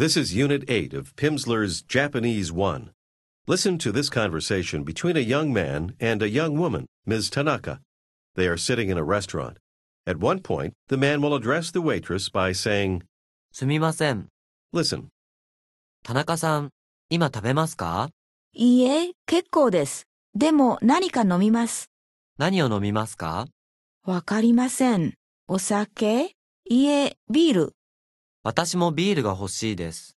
This is Unit 8 of Pimsleur's Japanese 1. Listen to this conversation between a young man and a young woman, Ms. Tanaka. They are sitting in a restaurant. At one point, the man will address the waitress by saying, すみません。 Listen, 田中さん、今食べますかいいえ、結構です。でも何か飲みます。何を飲みますかわかりません。お酒いいえ、ビール。 私もビールが欲しいです。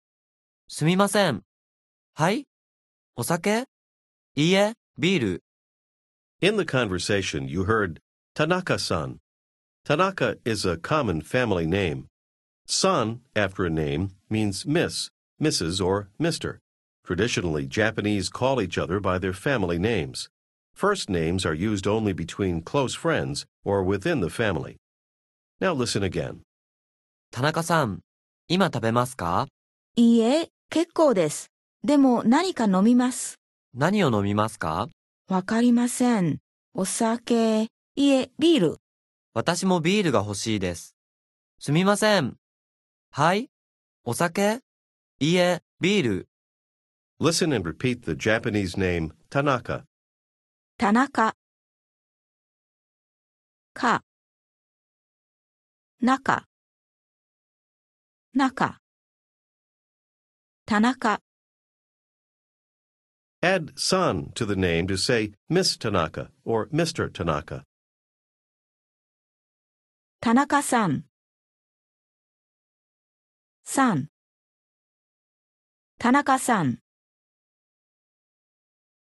すみません。はいお酒いいえ、ビール。 in the conversation you heard Tanaka-san. Tanaka is a common family name. San, after a name, means Miss, Mrs., or Mr. Traditionally, Japanese call each other by their family names. First names are used only between close friends or within the family. Now listen again. 田中さん、 今食べますか？いいえ、結構です。でも何か飲みます？何を飲みますか？わかりません。お酒いいえ、ビール。私もビールが欲しいです。すみません。はい？お酒？いいえ、ビール。Listen and repeat the Japanese name Tanaka. 田中。か。中。中。田中。Add san to the name to say Miss Tanaka or Mr. Tanaka. 田中さん。さん。田中さん。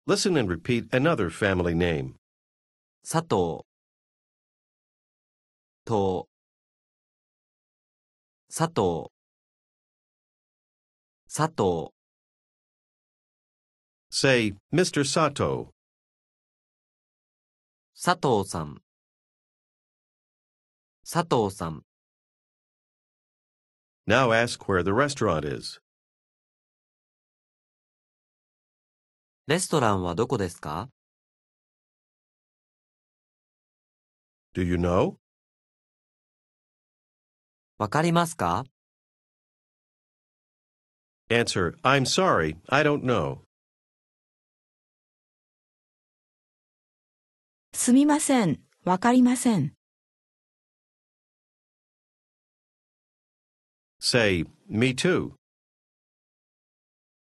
Listen and repeat another family name. 佐藤。と。佐藤。佐藤。Say Mr. Sato. 佐藤さん。佐藤さん。Now ask where the restaurant is. レストランはどこですか Do you know? わかりますか Answer, I'm sorry, I don't know. すみません。わかりません。Say, me too.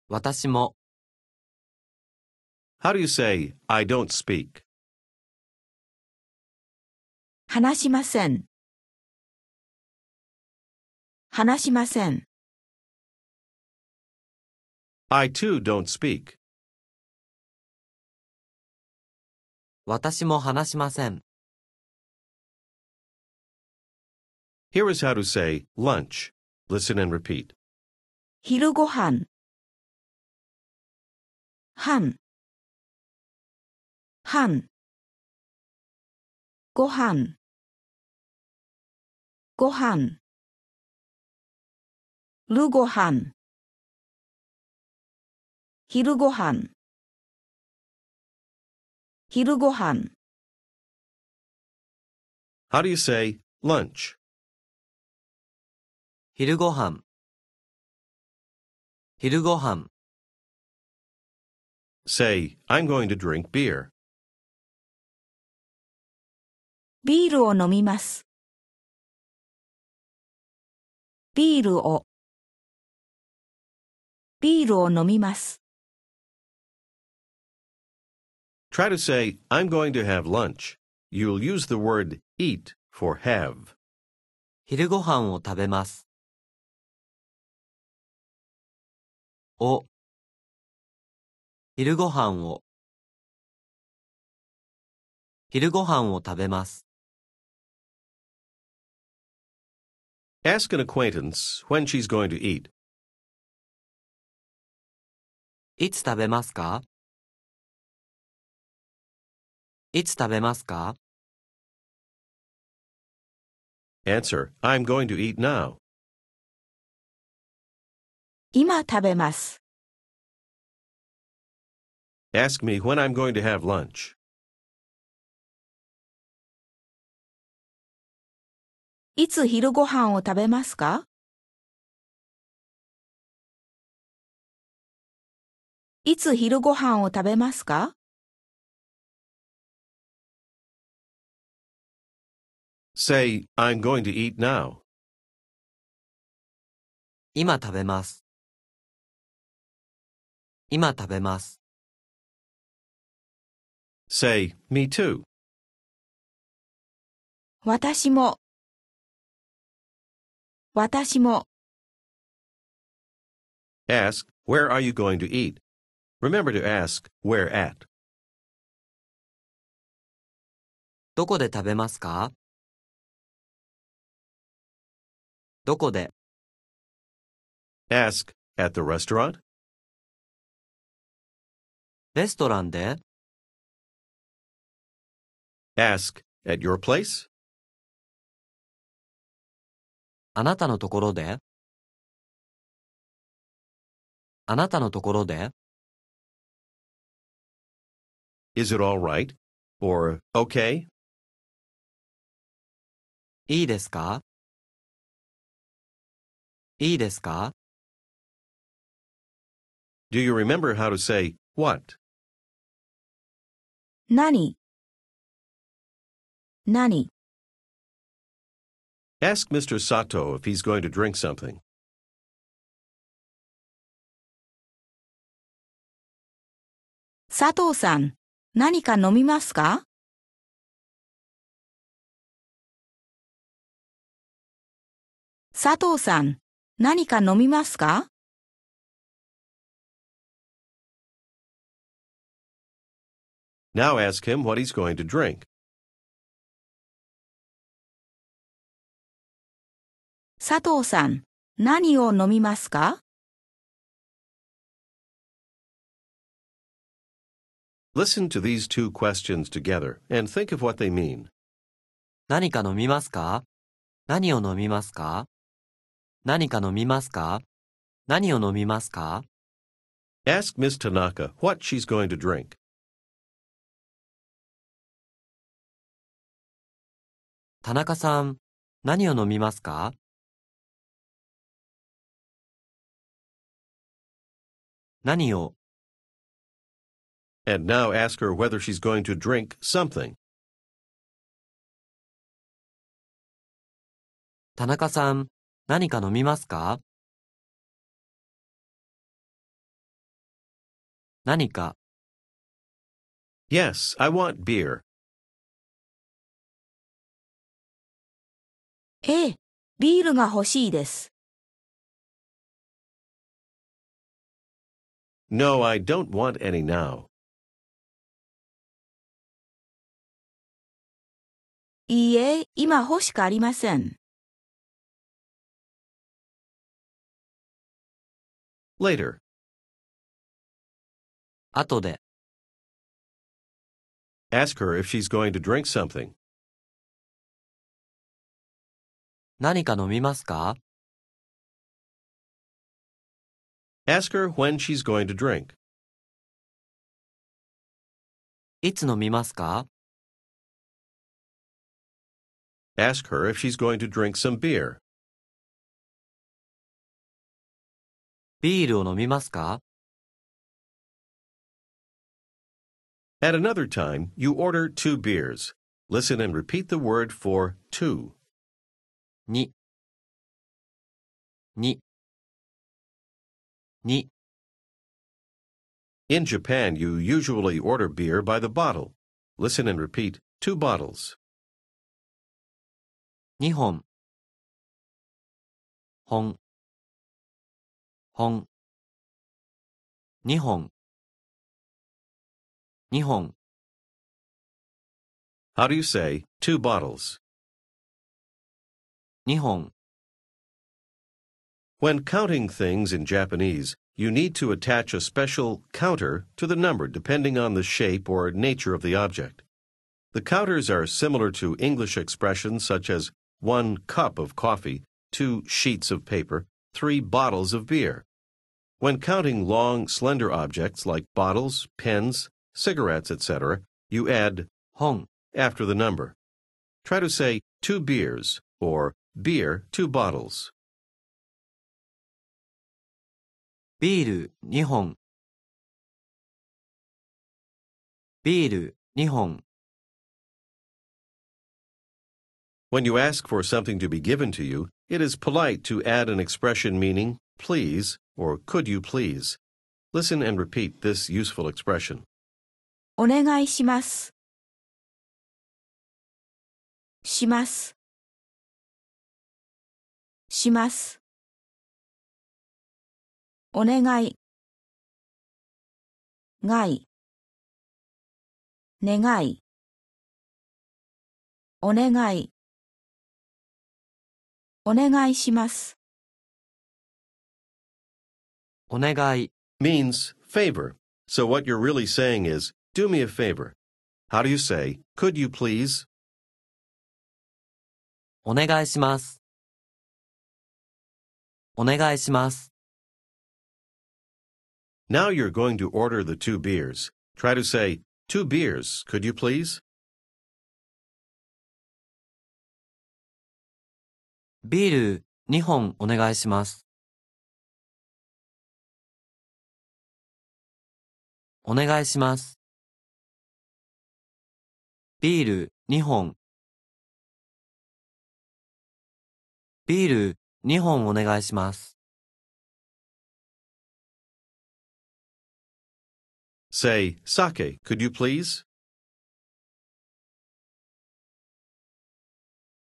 私も。How do you say, I don't speak? 話しません。話しません。I too don't speak. 私も話しません。 Here is how to say lunch. Listen and repeat. 昼ごはん。飯。飯。ごはん。ごはん。るごはん。 昼ごはん。昼ごはん。 How do you say lunch? 昼ごはん。昼ごはん。 Say, I'm going to drink beer. ビールを飲みます。ビールを。ビールを飲みます。 Try to say, I'm going to have lunch. You'll use the word eat for have. 昼ごはんを食べます。お。昼ごはんを。昼ごはんを食べます。 Ask an acquaintance when she's going to eat. いつ食べますか いつ食べますか Answer, I'm going to eat now. 今食べます。Ask me when I'm going to have lunch. いつ昼ごはんを食べますかいつ昼ご飯を食べますか Say, I'm going to eat now. 今食べます。今食べます。 Say, me too. 私も。私も。 Ask, where are you going to eat? Remember to ask, where at? どこで食べますか どこで Ask, at the restaurant? レストランで Ask, at your place? あなたのところであなたのところで Is it all right? Or, okay? いいですかいいですか Do you remember how to say, what? 何何 Ask Mr. Sato if he's going to drink something. 佐藤さん、何か飲みますか佐藤さん、 何か飲みますか Now ask him what he's going to drink. 佐藤さん、何を飲みますか Listen to these two questions together and think of what they mean. 何か飲みますか何を飲みますか何か飲みますか何を飲みますか Ask Miss Tanaka what she's going to drink. 田中さん、何を飲みますか何を And now ask her whether she's going to drink something. 田中さん、何か飲みますか？何か？Yes, I want beer. ええ、ビールが欲しいです。No, I don't want any now. いいえ、今欲しくありません。Later. 後で Ask her if she's going to drink something. 何か飲みますか Ask her when she's going to drink. いつ飲みますか Ask her if she's going to drink some beer. ビールを飲みますか At another time, you order two beers. Listen and repeat the word for two. に、に、に、 In Japan, you usually order beer by the bottle. Listen and repeat two bottles. 2本、本、 本、2本、2本、 How do you say two bottles? 2本、 When counting things in Japanese, you need to attach a special counter to the number depending on the shape or nature of the object. The counters are similar to English expressions such as one cup of coffee, two sheets of paper, three bottles of beer. When counting long, slender objects like bottles, pens, cigarettes, etc., you add hon after the number. Try to say two beers or beer two bottles. ビール2本ビール2本 When you ask for something to be given to you, it is polite to add an expression meaning please or could you please. Listen and repeat this useful expression. お願いします。します。します。お願い。がい。願い。お願い。 お願いします。お願い means favor. So what you're really saying is, do me a favor. How do you say, could you please? お願いします。お願いします。 Now you're going to order the two beers. Try to say, two beers, could you please? ビール2本お願いします。お願いします。ビール2本。ビール2本お願いします。Say, sake, could you please?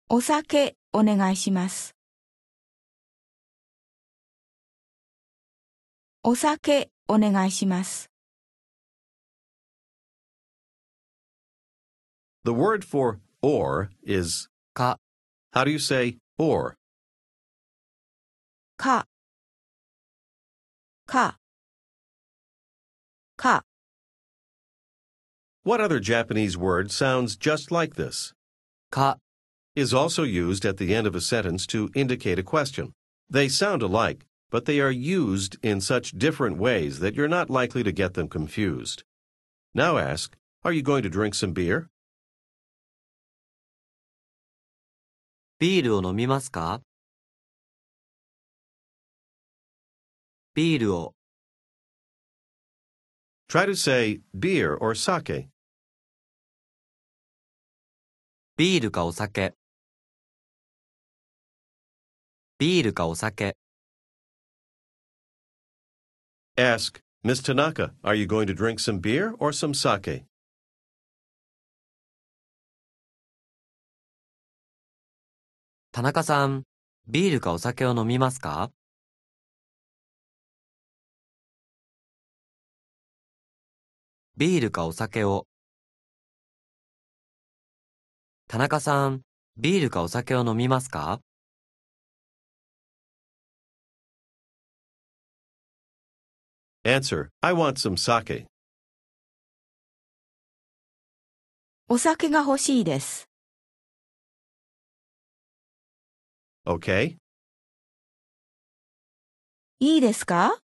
お酒お願いします。お酒お願いします。 The word for or is, か、 how do you say or? か、か、か、 What other Japanese word sounds just like this? か、 Is also used at the end of a sentence to indicate a question. They sound alike, but they are used in such different ways that you're not likely to get them confused. Now ask, are you going to drink some beer? ビールを飲みますかビールを、 Try to say beer or sake. ビールかお酒。 ビールかお酒。Ask, Miss Tanaka, are you going to drink some beer or some sake? 田中さん、ビールかお酒を飲みますかビールかお酒を。田中さん、ビールかお酒を飲みますか Answer, I want some sake. お酒が欲しいです。 Okay? いいですか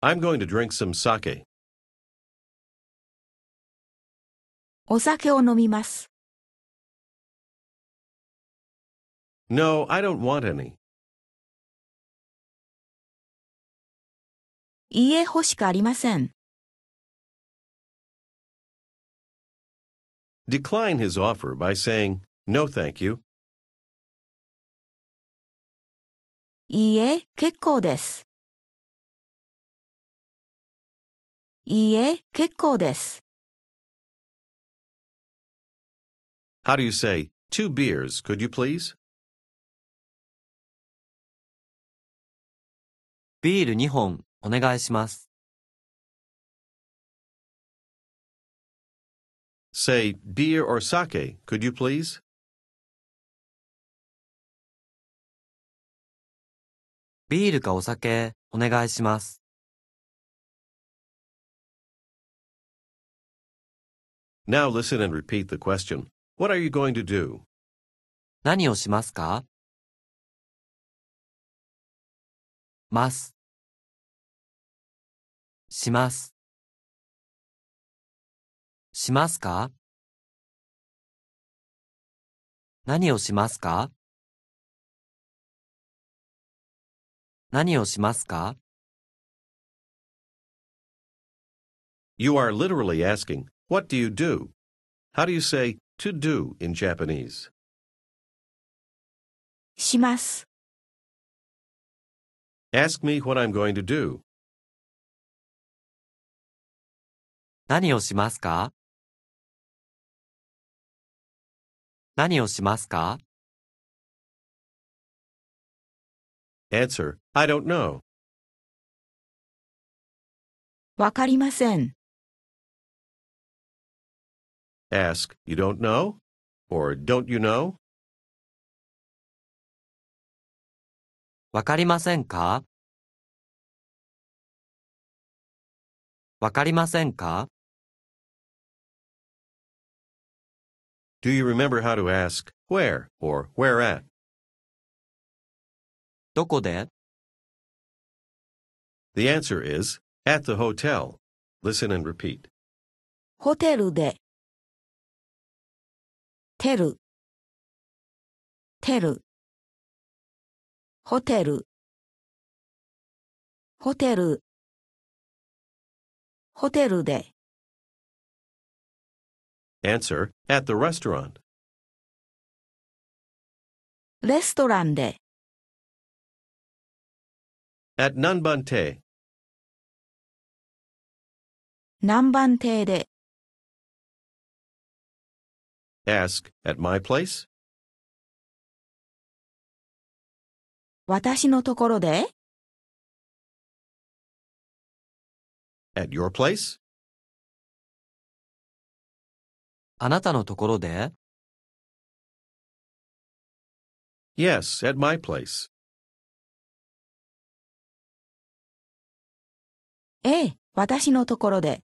I'm going to drink some sake. お酒を飲みます。 No, I don't want any. いいえ欲しくありません。Decline his offer by saying, no thank you. いいえ、結構です。いいえ、結構です。How do you say, two beers, could you please? ビール2本お願いします。Say, beer or sake, could you please? ビールかお酒お願いします。Now listen and repeat the question. What are you going to do? 何をしますかます。します。しますか何をしますか何をしますか You are literally asking, What do you do? How do you say to do in Japanese? します。Ask me what I'm going to do. 何をしますか何をしますか Answer, I don't know. わかりません。Ask, You don't know? Or Don't you know? わかりませんかわかりませんか Do you remember how to ask where or where at? どこで The answer is at the hotel. Listen and repeat. ホテルで。テル。テル。ホテル。ホテル。ホテルで。 Answer, at the restaurant. レストランで。At Nanbantei. Ask at my place? 私のところで At your place? あなたのところで？Yes, at my place. ええ、私のところで。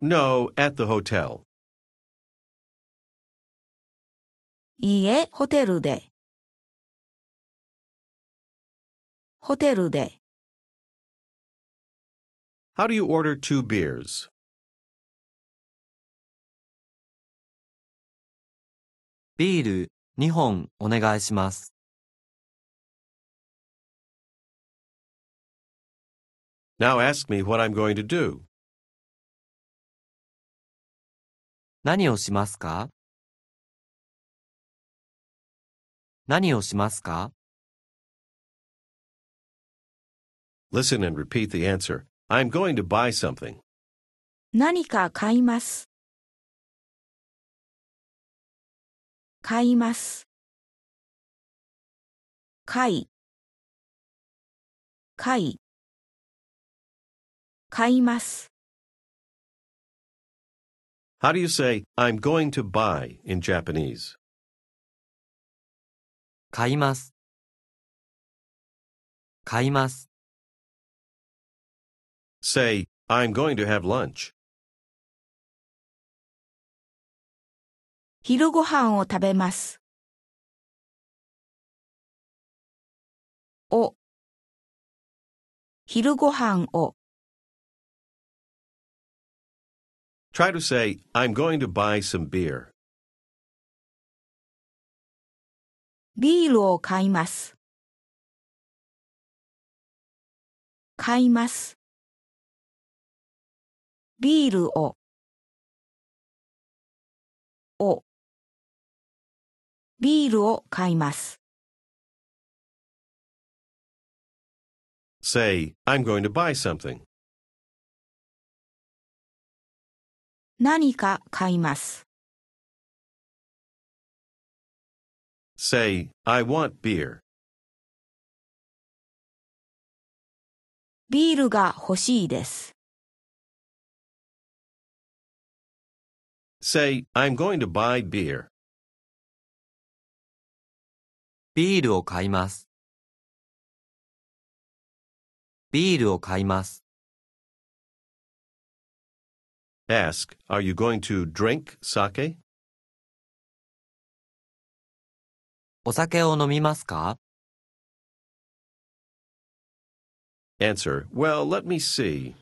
No, at the hotel. いいえ、ホテルで。ホテルで。How do you order two beers? ビール2本お願いします。 Now ask me what I'm going to do. 何をしますか何をしますか Listen and repeat the answer. I'm going to buy something. 何か買います。買います。買い。買い。買います。How do you say I'm going to buy in Japanese? 買います。買います。Say, I'm going to have lunch. 昼ご飯を食べます。お。昼ご飯を。Try to say, I'm going to buy some beer. ビールを買います。買います。ビールを。を。ビールを買います。Say, I'm going to buy something. 何か買います。Say, I want beer. ビールが欲しいです。Say, I'm going to buy beer. ビールを買います。ビールを買います。 Ask, are you going to drink sake? お酒を飲みますか Answer, well, let me see.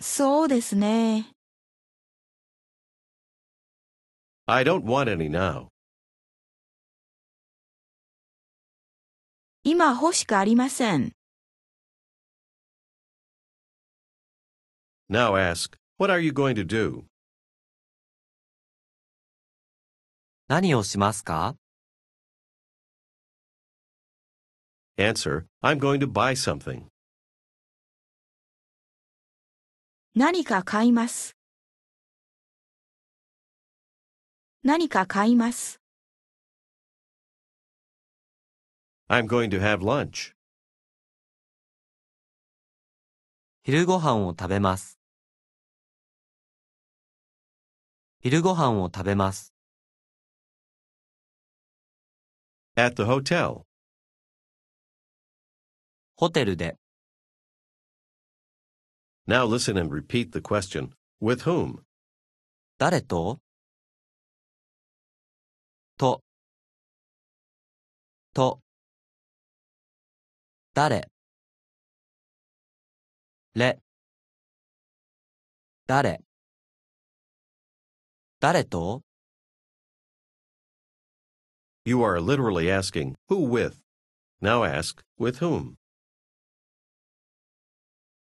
そうですね。 I don't want any now. 今欲しくありません。 Now ask, What are you going to do? 何をしますか Answer, I'm going to buy something. 何か買います。何か買います。I'm going to have lunch. 昼ご飯を食べます。昼ご飯を食べます。At the hotel. ホテルで、Now listen and repeat the question. With whom? 誰とと、と、誰れ、誰誰と You are literally asking, Who with? Now ask, With whom?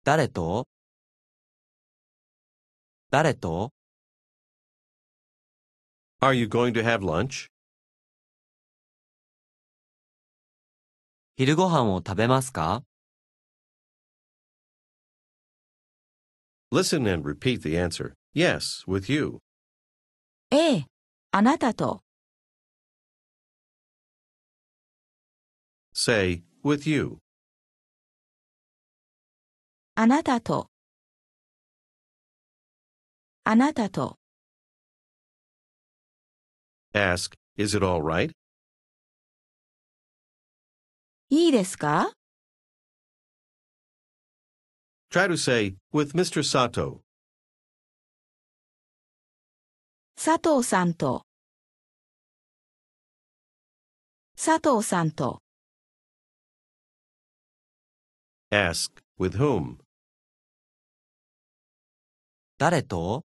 誰と 誰と Are you going to have lunch? 昼ご飯を食べますか Listen and repeat the answer. Yes, with you. ええ、あなたと。 Say, With you. あなたと。 あなたと。Ask, Is it all right? いいですか Try to say, With Mr. Sato. 佐藤さんと。佐藤さんと。Ask, With whom? 誰と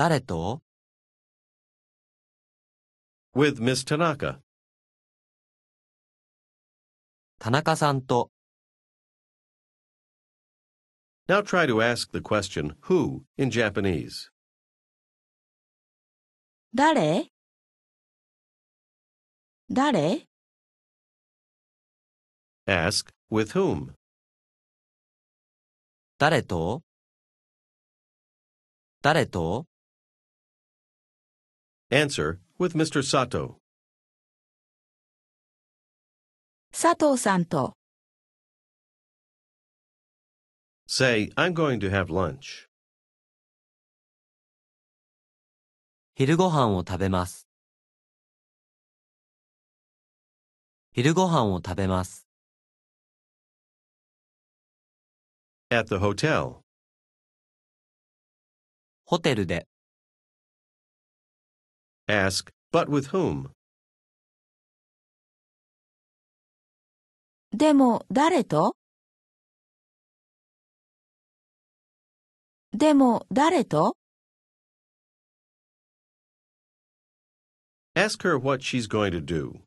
誰と With Miss Tanaka. 田中さんと Now try to ask the question, Who, in Japanese. 誰誰 Ask, With whom? 誰と誰と Answer, With Mr. Sato. 佐藤さんと。Say, I'm going to have lunch. 昼ご飯を食べます。昼ご飯を食べます。At the hotel. ホテルで、Ask, But with whom? でも、誰とでも、誰と Ask her what she's going to do.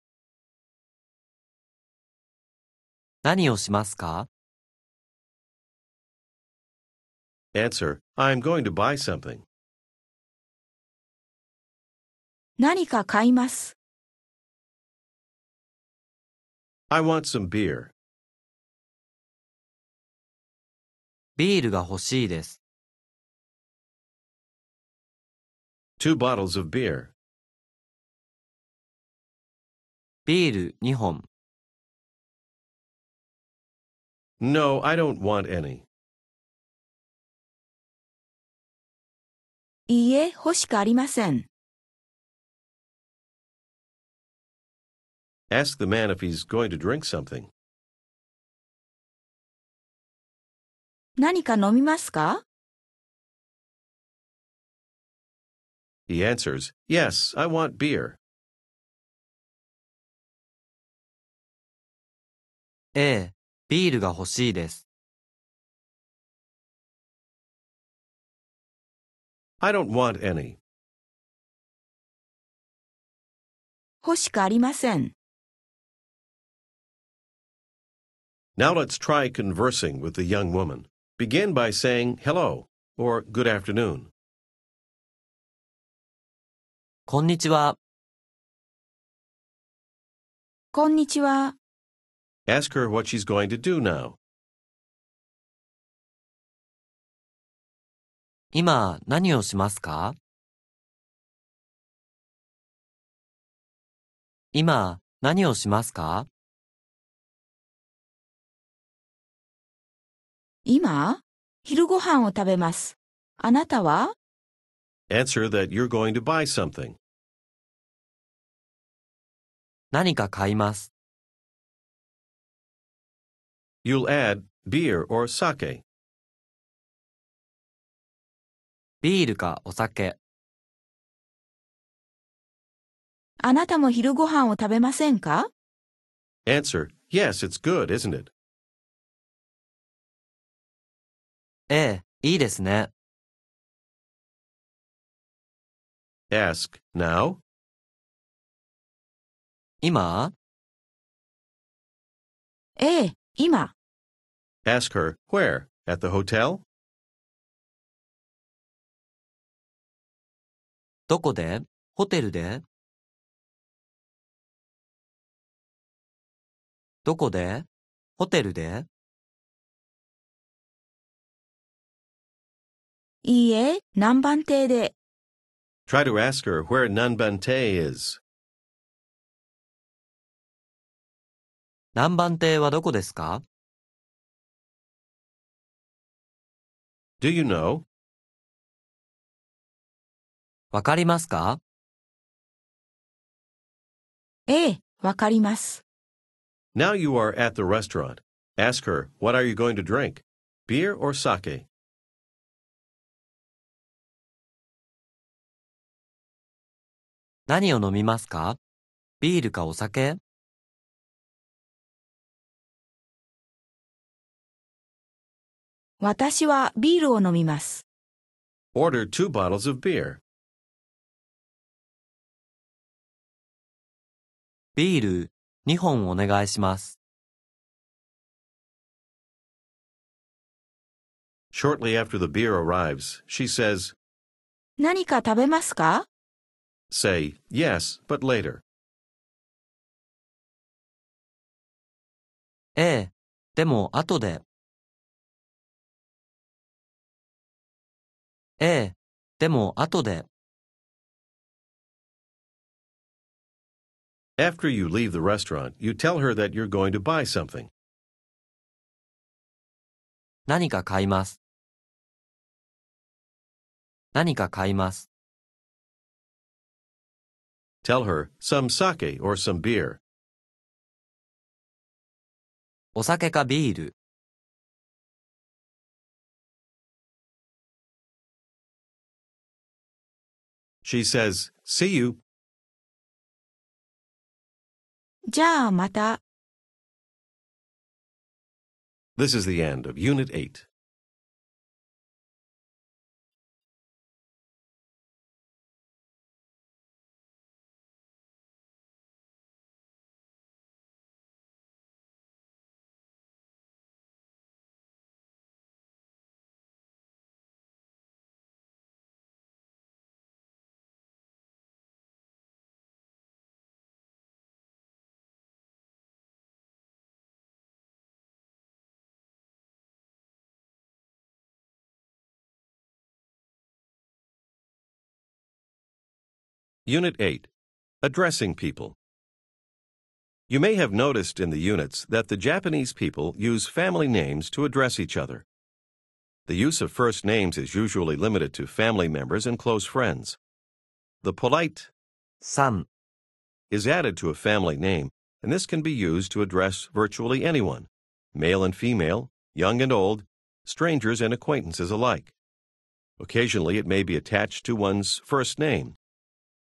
何をしますか Answer, I'm going to buy something. 何か買います。I want some beer. ビールが欲しいです。Two bottles of beer. ビール2本。No, I don't want any. いいえ、欲しくありません。Ask the man if he's going to drink something. 何か飲みますか He answers, Yes, I want beer. ええ、ビールが欲しいです。 I don't want any. 欲しくありません。 Now let's try conversing with the young woman. Begin by saying hello or good afternoon. こんにちは。こんにちは。 Ask her what she's going to do now. 今何をしますか今何をしますか 今、昼ご飯を食べます。あなたは Answer that you're going to buy something. 何か買います。You'll add beer or sake. ビールかお酒。あなたも昼ご飯を食べませんか Answer, yes, it's good, isn't it? ええ、いいですね。Ask, now? 今ええ、今。Ask her, where? At the hotel? どこでホテルでどこでホテルでいいえ、南蛮亭で。Try to ask her where Nanbante is. 南蛮亭はどこですか Do you know? わかりますかええ、わかります。Now you are at the restaurant. Ask her, what are you going to drink? Beer or sake? 何を飲みますかビールかお酒私はビールを飲みます。Order two bottles of beer. ビール2本お願いします。Shortly after the beer arrives, she says, 何か食べますか Say, yes, but later. ええ、でも後で。ええ、でも後で。 After you leave the restaurant, you tell her that you're going to buy something. 何か買います。何か買います。 Tell her some sake or some beer. お酒かビール。 She says, See you. じゃあまた。 This is the end of Unit 8. Unit 8 Addressing People. You may have noticed in the units that the Japanese people use family names to address each other. The use of first names is usually limited to family members and close friends. The polite さん、is added to a family name, and this can be used to address virtually anyone, male and female, young and old, strangers and acquaintances alike. Occasionally, it may be attached to one's first name.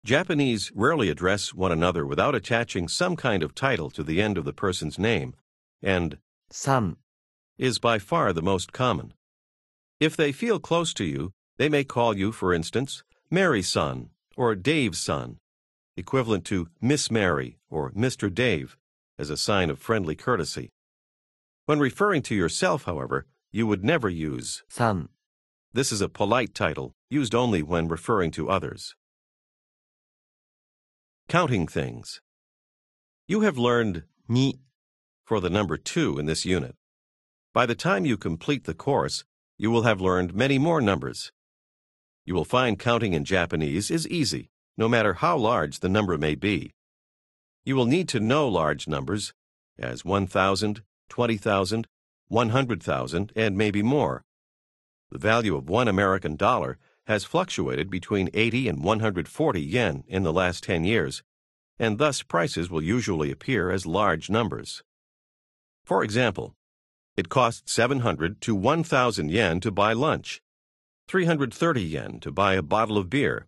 Japanese rarely address one another without attaching some kind of title to the end of the person's name, and san is by far the most common. If they feel close to you, they may call you, for instance, Mary san or Dave san, equivalent to Miss Mary or Mr. Dave, as a sign of friendly courtesy. When referring to yourself, however, you would never use san. This is a polite title used only when referring to others. Counting things. You have learned に、for the number two in this unit. By the time you complete the course, you will have learned many more numbers. You will find counting in Japanese is easy, no matter how large the number may be. You will need to know large numbers, as 1,000, 20,000, 100,000, and maybe more. The value of one American dollar has fluctuated between 80 and 140 yen in the last 10 years, and thus prices will usually appear as large numbers. For example, it costs 700 to 1,000 yen to buy lunch, 330 yen to buy a bottle of beer,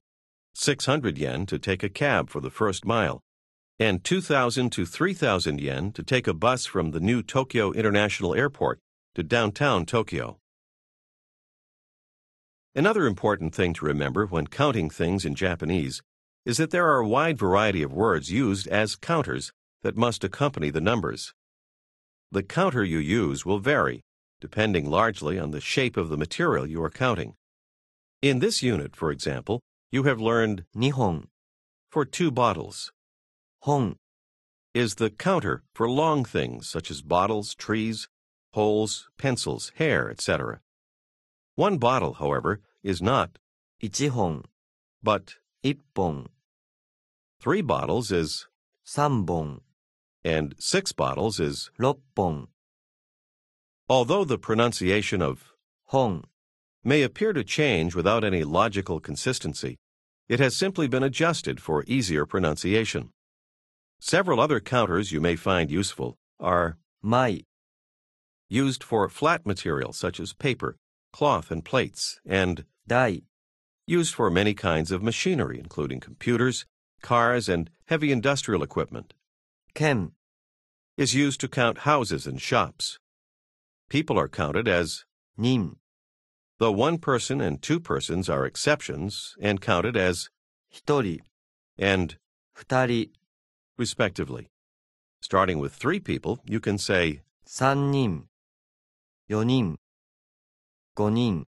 600 yen to take a cab for the first mile, and 2,000 to 3,000 yen to take a bus from the new Tokyo International Airport to downtown Tokyo. Another important thing to remember when counting things in Japanese is that there are a wide variety of words used as counters that must accompany the numbers. The counter you use will vary, depending largely on the shape of the material you are counting. In this unit, for example, you have learned 2本、for two bottles 本、is the counter for long things such as bottles, trees, holes, pencils, hair, etc. One bottle, however, is not. 一本 but 一本 three bottles is 三本 and six bottles is 六本 Although the pronunciation of 本 may appear to change without any logical consistency, it has simply been adjusted for easier pronunciation. Several other counters you may find useful are 枚 used for flat material such as paper cloth and plates, and dai, used for many kinds of machinery, including computers, cars, and heavy industrial equipment. Ken is used to count houses and shops. People are counted as nin, though one person and two persons are exceptions and counted as hitori and futari, respectively. Starting with three people, you can say 三人、4人5人、